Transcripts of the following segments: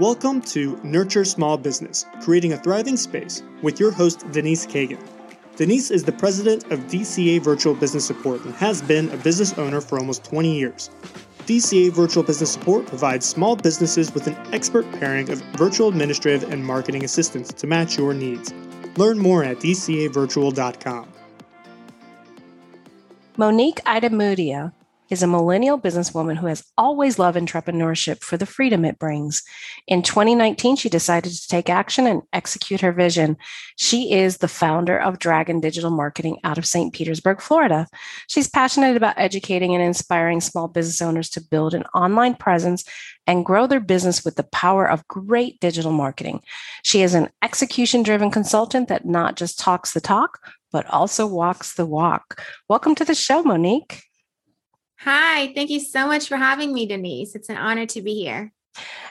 Welcome to Nurture Small Business, creating a thriving space with your host, Denise Kagan. Denise is the president of DCA Virtual Business Support and has been a business owner for almost 20 years. DCA Virtual Business Support provides small businesses with an expert pairing of virtual administrative and marketing assistance to match your needs. Learn more at dcavirtual.com. Monique Ida is a millennial businesswoman who has always loved entrepreneurship for the freedom it brings. In 2019, she decided to take action and execute her vision. She is the founder of Dragon Digital Marketing out of St. Petersburg, Florida. She's passionate about educating and inspiring small business owners to build an online presence and grow their business with the power of great digital marketing. She is an execution driven consultant that not just talks the talk, but also walks the walk. Welcome to the show, Monique. Hi, thank you so much for having me, Denise. It's an honor to be here.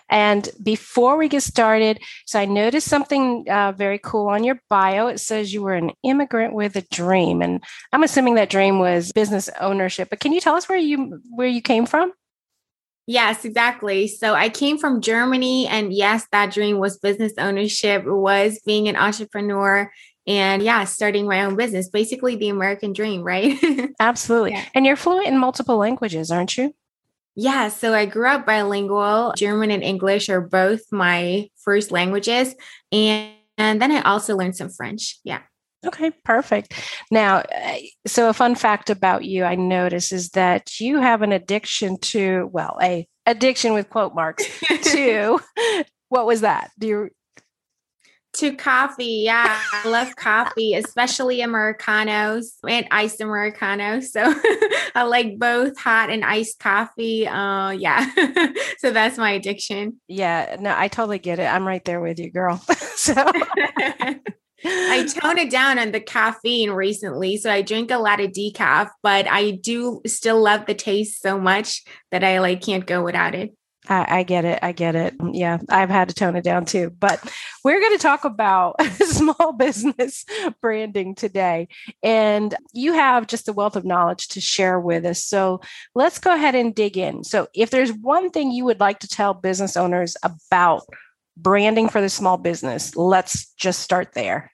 And before we get started, so I noticed something uh, very cool on your bio. It says you were an immigrant with a dream, and I'm assuming that dream was business ownership. But can you tell us where you where you came from? Yes, exactly. So I came from Germany, and yes, that dream was business ownership, was being an entrepreneur and yeah, starting my own business, basically the American dream, right? Absolutely. Yeah. And you're fluent in multiple languages, aren't you? Yeah, so I grew up bilingual. German and English are both my first languages. And, and then I also learned some French. Yeah. Okay, perfect. Now, uh, so a fun fact about you I notice is that you have an addiction to, well, a addiction with quote marks to what was that? Do you to coffee. Yeah, I love coffee, especially Americanos and iced Americanos. So I like both hot and iced coffee. Uh, yeah. so that's my addiction. Yeah, no, I totally get it. I'm right there with you, girl. so I toned it down on the caffeine recently. So I drink a lot of decaf, but I do still love the taste so much that I like can't go without it. I, I, get it. I get it. Um, yeah, I've had to tone it down too. But we're going to talk about small business branding today. And you have just a wealth of knowledge to share with us. So let's go ahead and dig in. So, if there's one thing you would like to tell business owners about branding for the small business, let's just start there.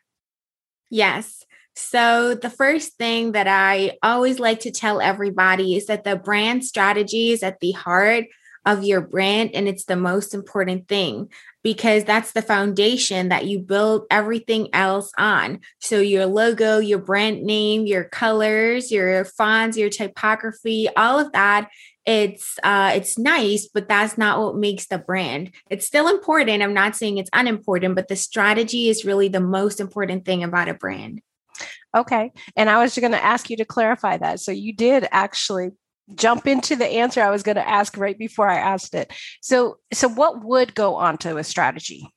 Yes. So, the first thing that I always like to tell everybody is that the brand strategy is at the heart of your brand and it's the most important thing because that's the foundation that you build everything else on. So your logo, your brand name, your colors, your fonts, your typography, all of that it's uh it's nice but that's not what makes the brand. It's still important. I'm not saying it's unimportant but the strategy is really the most important thing about a brand. Okay. And i was going to ask you to clarify that. So you did actually jump into the answer I was going to ask right before I asked it. So, so what would go onto a strategy?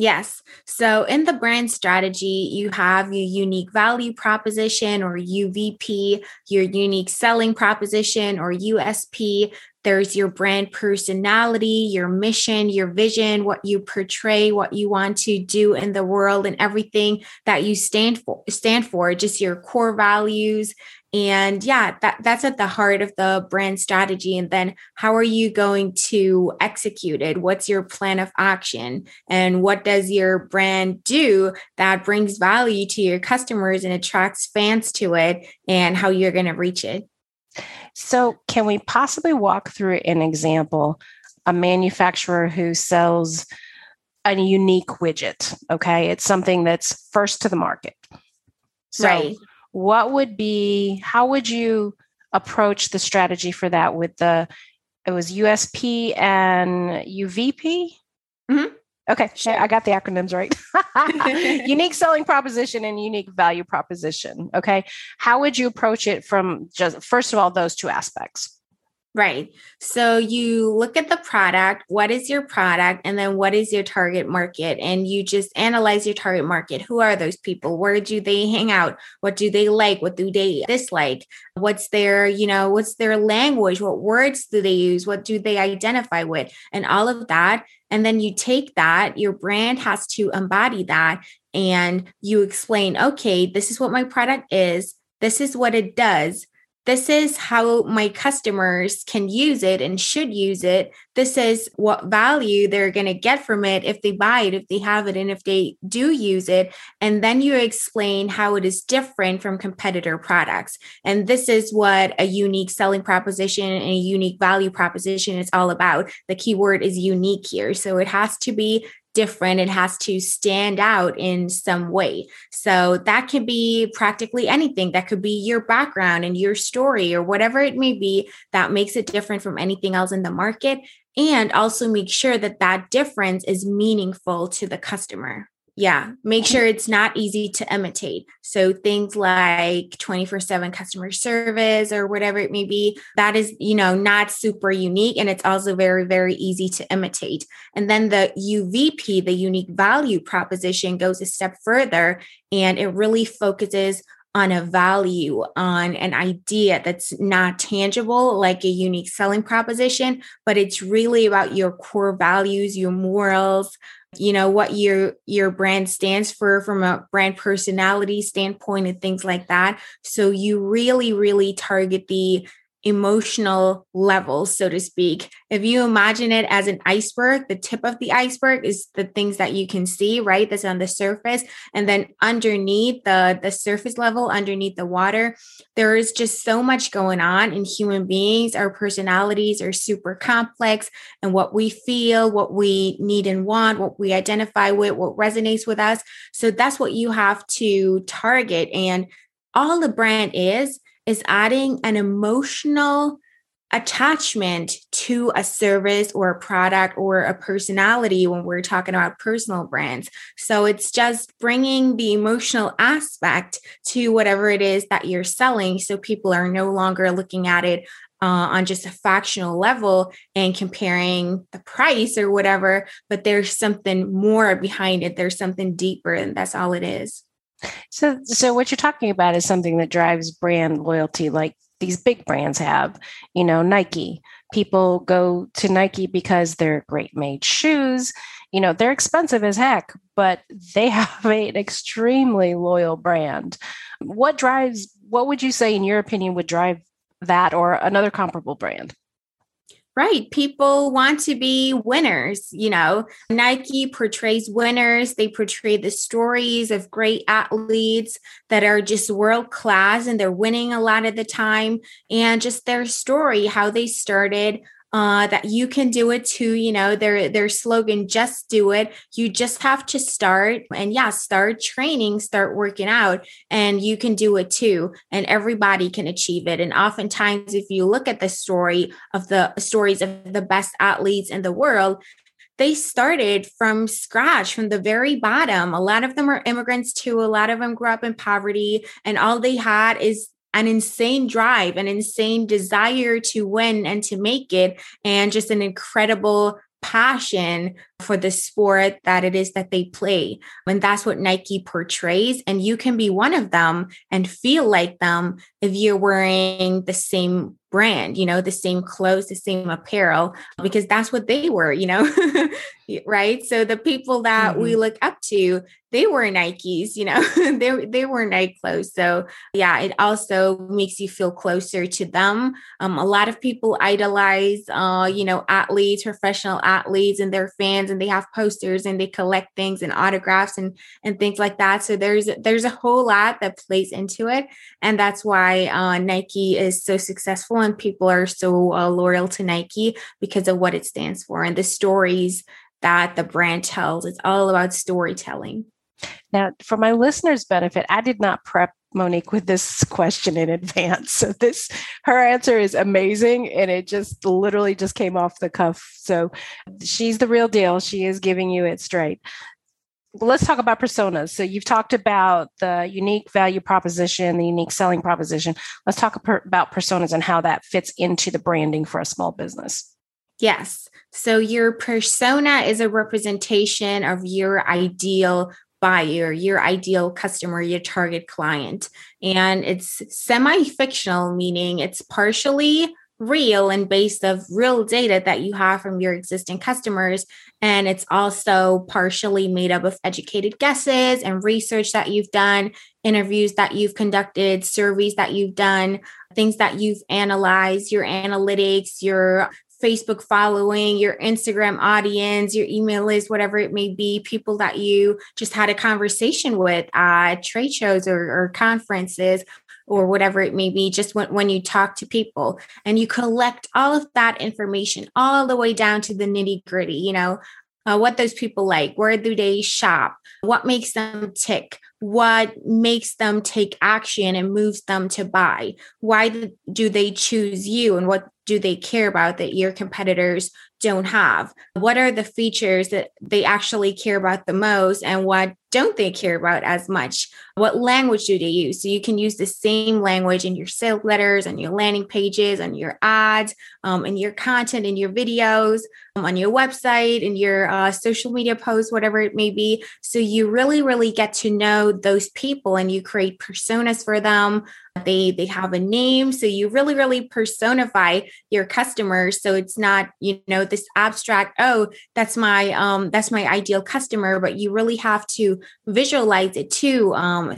Yes. So in the brand strategy, you have your unique value proposition or UVP, your unique selling proposition or USP. There's your brand personality, your mission, your vision, what you portray, what you want to do in the world and everything that you stand for, stand for, just your core values and yeah that that's at the heart of the brand strategy. And then how are you going to execute it? What's your plan of action? And what does your brand do that brings value to your customers and attracts fans to it and how you're going to reach it? So can we possibly walk through an example? A manufacturer who sells a unique widget okay? It's something that's first to the market. So right what would be how would you approach the strategy for that with the it was USP and UVP? Mm-hmm. Okay, sure. I got the acronyms right. unique selling proposition and unique value proposition. Okay, how would you approach it from just first of all those two aspects? Right. So you look at the product, what is your product, and then what is your target market? And you just analyze your target market. Who are those people? Where do they hang out? What do they like? What do they dislike? What's their, you know, what's their language? What words do they use? What do they identify with? And all of that. And then you take that, your brand has to embody that, and you explain, okay, this is what my product is. This is what it does this is how my customers can use it and should use it. This is what value they're going to get from it if they buy it, if they have it, and if they do use it. And then you explain how it is different from competitor products. And this is what a unique selling proposition and a unique value proposition is all about. The keyword is unique here. So it has to be different. It has to stand out in some way. So that could be practically anything. That could be your background and your story or whatever it may be that makes it different from anything else in the market. And also make sure that that difference is meaningful to the customer. Yeah, make sure it's not easy to imitate. So things like 24/7 customer service or whatever it may be, that is, you know, not super unique and it's also very very easy to imitate. And then the UVP, the unique value proposition goes a step further and it really focuses on a value, on an idea that's not tangible, like a unique selling proposition, but it's really about your core values, your morals, you know what your your brand stands for from a brand personality standpoint and things like that. So you really really target the emotional levels, so to speak. If you imagine it as an iceberg, the tip of the iceberg is the things that you can see, right? That's on the surface. And then underneath the, the surface level, underneath the water, there is just so much going on in human beings. Our personalities are super complex, and what we feel, what we need and want, what we identify with, what resonates with us. So that's what you have to target. And all the brand is is adding an emotional attachment to a service or a product or a personality when we're talking about personal brands. So it's just bringing the emotional aspect to whatever it is that you're selling. So people are no longer looking at it uh, on just a factional level and comparing the price or whatever, but there's something more behind it. There's something deeper, and that's all it is. So, so what you're talking about is something that drives brand loyalty, like these big brands have. You know, Nike. People go to Nike because they're great made shoes. You know, they're expensive as heck, but they have an extremely loyal brand. What drives? What would you say, in your opinion, would drive that or another comparable brand? Right. People want to be winners. You know, Nike portrays winners. They portray the stories of great athletes that are just world class and they're winning a lot of the time. And just their story, how they started, uh, that you can do it too. You know, their their slogan, just do it. You just have to start and yeah, start training, start working out, and you can do it too. And everybody can achieve it. And oftentimes, if you look at the story of the stories of the best athletes in the world, they started from scratch, from the very bottom. A lot of them are immigrants too. A lot of them grew up in poverty, and all they had is an insane drive, an insane desire to win and to make it, and just an incredible passion for the sport that it is that they play. And that's what Nike portrays. And you can be one of them and feel like them if you're wearing the same brand, you know, the same clothes, the same apparel, because that's what they were, you know, right? So the people that mm-hmm. we look up to, they were Nikes, you know, they, they were Nike clothes. So yeah, it also makes you feel closer to them. Um, a lot of people idolize, uh, you know, athletes, professional athletes and their fans and they have posters and they collect things and autographs and and things like that. So there's there's a whole lot that plays into it. And that's why uh, nike is so successful and people are so uh, loyal to nike because of what it stands for and the stories that the brand tells. It's all about storytelling now, for my listeners' benefit, I did not prep Monique with this question in advance. So this her answer is amazing and it just literally just came off the cuff. So she's the real deal. She is giving you it straight. Let's talk about personas. So you've talked about the unique value proposition, the unique selling proposition. Let's talk about personas and how that fits into the branding for a small business. Yes. So your persona is a representation of your ideal buyer, your ideal customer, your target client. And it's semi fictional, meaning it's partially real and based of real data that you have from your existing customers and it's also partially made up of educated guesses and research that you've done interviews that you've conducted surveys that you've done things that you've analyzed your analytics your Facebook following, your Instagram audience, your email list, whatever it may be, people that you just had a conversation with at trade shows or, or conferences or whatever it may be, just when, when you talk to people. And you collect all of that information all the way down to the nitty gritty, you know, uh, what those people like, where do they shop, what makes them tick, what makes them take action and moves them to buy, why do they choose you, and what do they care about that your competitors don't have? What are the features that they actually care about the most and what don't they care about as much? What language do they use? So you can use the same language in your sales letters and your landing pages and your ads um, your content and your videos um, on your website and your uh, social media posts, whatever it may be. So you really, really get to know those people and you create personas for them. They they have a name. So you really really personify your customers. So it's not you know this abstract oh that's my um that's my ideal customer but you really have to visualize it too um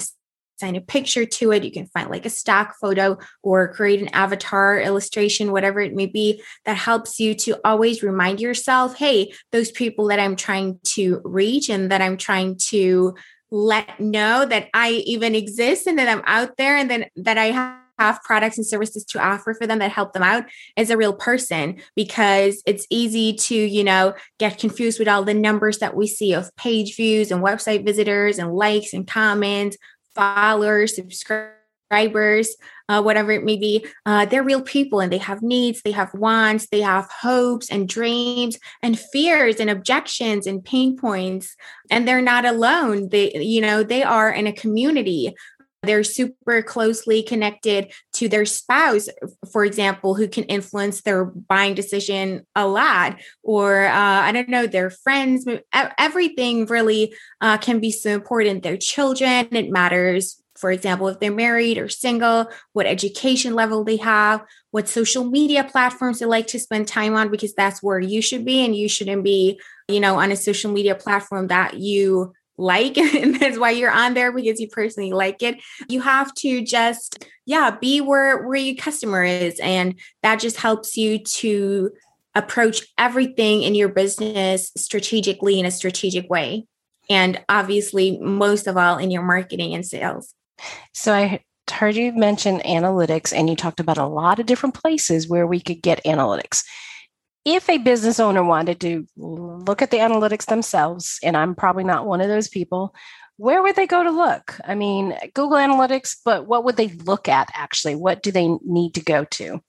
a picture to it. You can find like a stock photo or create an avatar illustration whatever it may be that helps you to always remind yourself hey those people that i'm trying to reach and that i'm trying to let know that I even exist and that I'm out there and then that I have products and services to offer for them that help them out as a real person because it's easy to, you know, get confused with all the numbers that we see of page views and website visitors and likes and comments, followers, subscribers subscribers, uh, whatever it may be, uh, they're real people and they have needs, they have wants, they have hopes and dreams and fears and objections and pain points. And they're not alone. They, you know, they are in a community they're super closely connected to their spouse for example who can influence their buying decision a lot or uh, i don't know their friends everything really uh, can be so important their children it matters for example, if they're married or single, what education level they have, what social media platforms they like to spend time on, because that's where you should be. And you shouldn't be, you know, on a social media platform that you like. and that's why you're on there because you personally like it. You have to just, yeah, be where, where your customer is. And that just helps you to approach everything in your business strategically in a strategic way. And obviously, most of all, in your marketing and sales. So I heard you mention analytics, and you talked about a lot of different places where we could get analytics. If a business owner wanted to look at the analytics themselves, and I'm probably not one of those people, where would they go to look? I mean, Google Analytics, but what would they look at actually? What do they need to go to?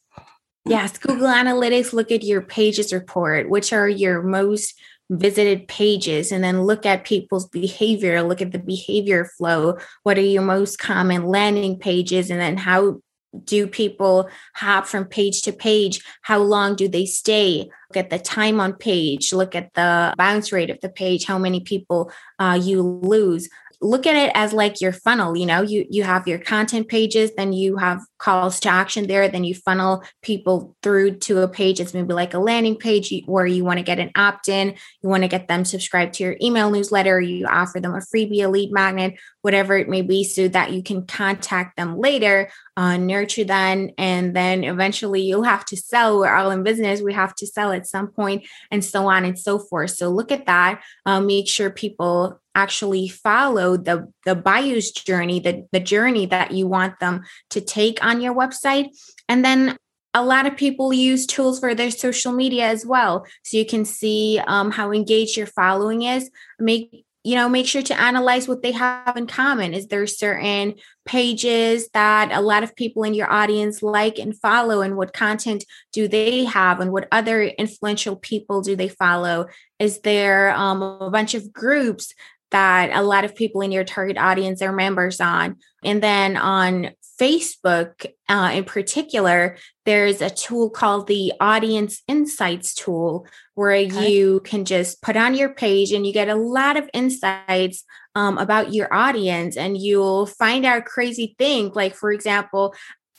Yes, Google Analytics, look at your pages report, which are your most visited pages and then look at people's behavior, look at the behavior flow. What are your most common landing pages? And then how do people hop from page to page? How long do they stay? Look at the time on page, look at the bounce rate of the page, how many people uh, you lose look at it as like your funnel you know you you have your content pages then you have calls to action there then you funnel people through to a page. It's maybe like a landing page where you want to get an opt-in you want to get them subscribed to your email newsletter you offer them a freebie a lead magnet whatever it may be so that you can contact them later uh, nurture them and then eventually you'll have to sell. We're all in business we have to sell at some point and so on and so forth. So look at that uh, make sure people actually follow the the buyer's journey the, the journey that you want them to take on your website. And then a lot of people use tools for their social media as well. So you can see um, how engaged your following is. Make you know make sure to analyze what they have in common. Is there certain pages that a lot of people in your audience like and follow? And what content do they have? And what other influential people do they follow? Is there um, a bunch of groups that a lot of people in your target audience are members on. And then on Facebook uh, in particular, there's a tool called the Audience Insights tool where okay. you can just put on your page and you get a lot of insights um, about your audience and you'll find out crazy things. Like, for example,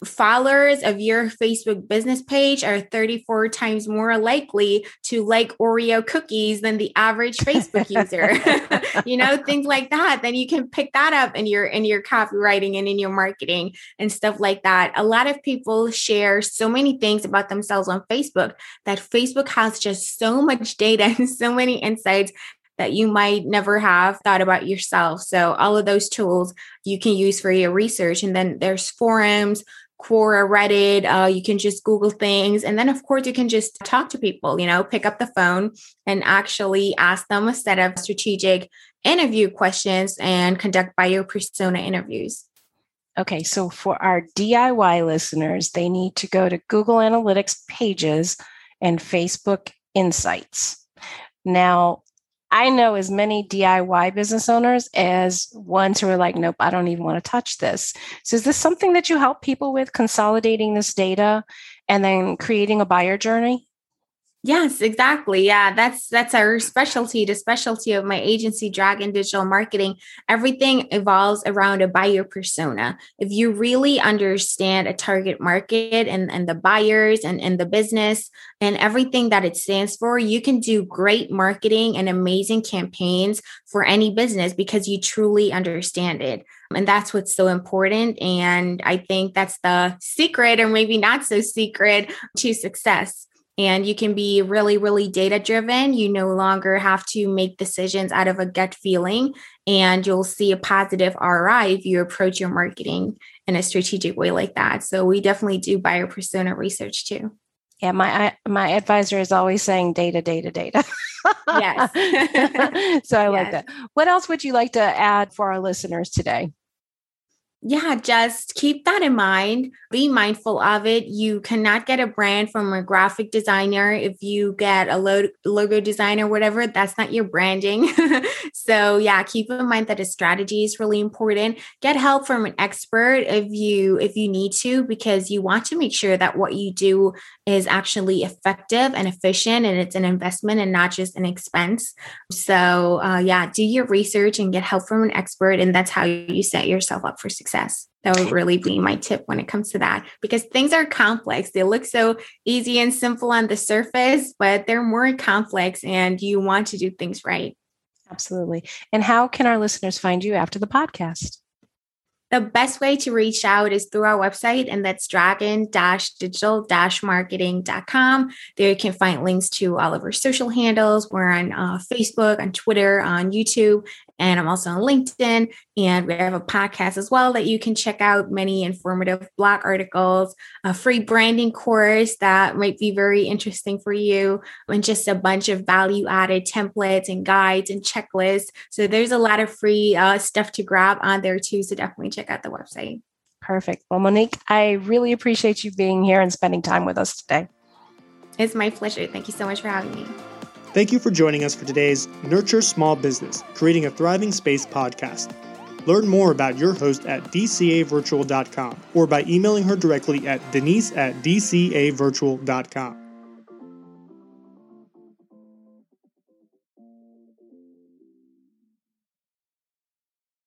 followers of your Facebook business page are 34 times more likely to like Oreo cookies than the average Facebook user. you know, things like that. Then you can pick that up in your in your copywriting and in your marketing and stuff like that. A lot of people share so many things about themselves on Facebook that Facebook has just so much data and so many insights that you might never have thought about yourself. So all of those tools you can use for your research. And then there's forums, Quora, Reddit. Uh, you can just Google things. And then, of course, you can just talk to people, you know, pick up the phone and actually ask them a set of strategic interview questions and conduct buyer persona interviews. Okay, so for our DIY listeners, they need to go to Google Analytics pages and Facebook Insights. Now, I know as many DIY business owners as ones who are like, nope, I don't even want to touch this. So, is this something that you help people with consolidating this data and then creating a buyer journey? Yes, exactly. Yeah, that's that's our specialty, the specialty of my agency, Dragon Digital Marketing. Everything evolves around a buyer persona. If you really understand a target market and, and the buyers and, and the business and everything that it stands for, you can do great marketing and amazing campaigns for any business because you truly understand it. And that's what's so important. And I think that's the secret, or maybe not so secret, to success and you can be really really data driven you no longer have to make decisions out of a gut feeling and you'll see a positive ROI if you approach your marketing in a strategic way like that. So we definitely do buyer persona research too. Yeah my my advisor is always saying data data data. Yes. So i yes. like that. What else would you like to add for our listeners today yeah, just keep that in mind. Be mindful of it. You cannot get a brand from a graphic designer. If you get a logo designer, whatever, that's not your branding. so, yeah, keep in mind that a strategy is really important. Get help from an expert if you if you need to because you want to make sure that what you do is actually effective and efficient and it's an investment and not just an expense. So, uh, yeah, do your research and get help from an expert and that's how you set yourself up for success success. That would really be my tip when it comes to that because things are complex. They look so easy and simple on the surface, but they're more complex and you want to do things right. Absolutely. And how can our listeners find you after the podcast? The best way to reach out is through our website, and that's dragon digital marketing.com. There you can find links to all of our social handles. We're on uh, Facebook, on Twitter, on YouTube, and I'm also on LinkedIn. And we have a podcast as well that you can check out many informative blog articles, a free branding course that might be very interesting for you, and just a bunch of value added templates and guides and checklists. So there's a lot of free uh, stuff to grab on there too. So definitely check out the website. Perfect. Well, Monique, I really appreciate you being here and spending time with us today. It's my pleasure. Thank you so much for having me. Thank you for joining us for today's Nurture Small Business Creating a Thriving Space podcast. Learn more about your host at dcavirtual.com or by emailing her directly at denise at dcavirtual.com.